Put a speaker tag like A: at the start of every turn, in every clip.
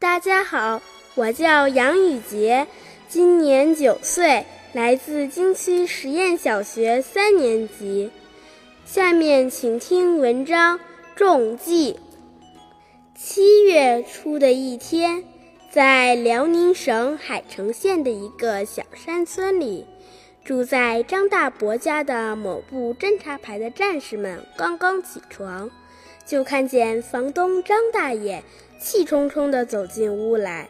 A: 大家好，我叫杨雨洁，今年九岁，来自京区实验小学三年级。下面请听文章《中计》。七月初的一天，在辽宁省海城县的一个小山村里。住在张大伯家的某部侦察排的战士们刚刚起床，就看见房东张大爷气冲冲地走进屋来。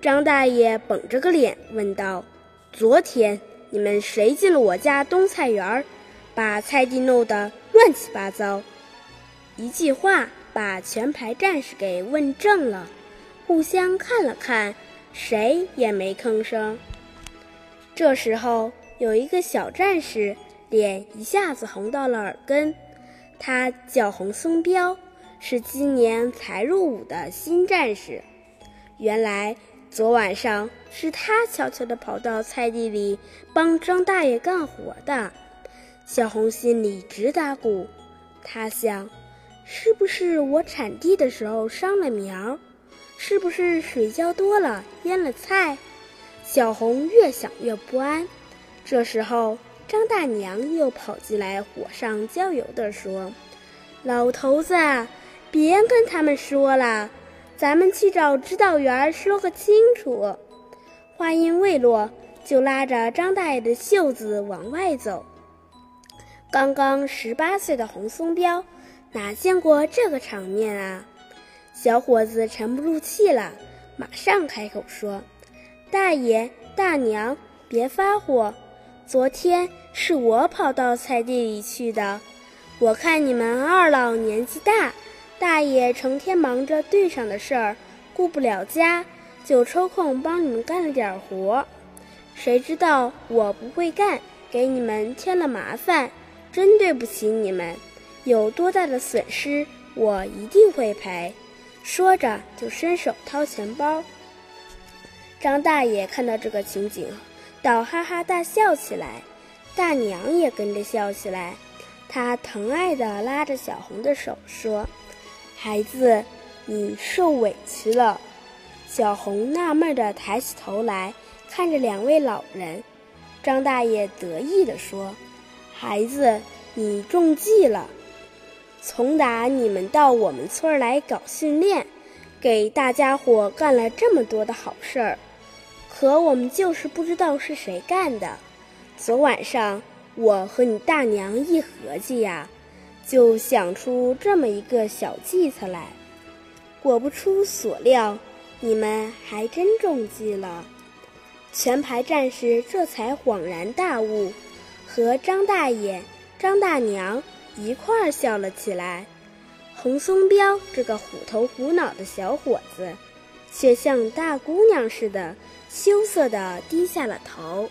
A: 张大爷绷着个脸问道：“昨天你们谁进了我家冬菜园，把菜地弄得乱七八糟？”一句话把全排战士给问正了，互相看了看，谁也没吭声。这时候。有一个小战士，脸一下子红到了耳根。他叫红松彪，是今年才入伍的新战士。原来昨晚上是他悄悄地跑到菜地里帮张大爷干活的。小红心里直打鼓，他想：是不是我铲地的时候伤了苗？是不是水浇多了淹了菜？小红越想越不安。这时候，张大娘又跑进来，火上浇油地说：“老头子，别跟他们说了，咱们去找指导员说个清楚。”话音未落，就拉着张大爷的袖子往外走。刚刚十八岁的洪松彪哪见过这个场面啊？小伙子沉不住气了，马上开口说：“大爷大娘，别发火。”昨天是我跑到菜地里去的，我看你们二老年纪大，大爷成天忙着队上的事儿，顾不了家，就抽空帮你们干了点活。谁知道我不会干，给你们添了麻烦，真对不起你们。有多大的损失，我一定会赔。说着就伸手掏钱包。张大爷看到这个情景。倒哈哈大笑起来，大娘也跟着笑起来。她疼爱地拉着小红的手说：“孩子，你受委屈了。”小红纳闷地抬起头来看着两位老人。张大爷得意地说：“孩子，你中计了。从打你们到我们村来搞训练，给大家伙干了这么多的好事儿。”可我们就是不知道是谁干的。昨晚上我和你大娘一合计呀，就想出这么一个小计策来。果不出所料，你们还真中计了。全排战士这才恍然大悟，和张大爷、张大娘一块儿笑了起来。洪松彪这个虎头虎脑的小伙子。却像大姑娘似的羞涩地低下了头。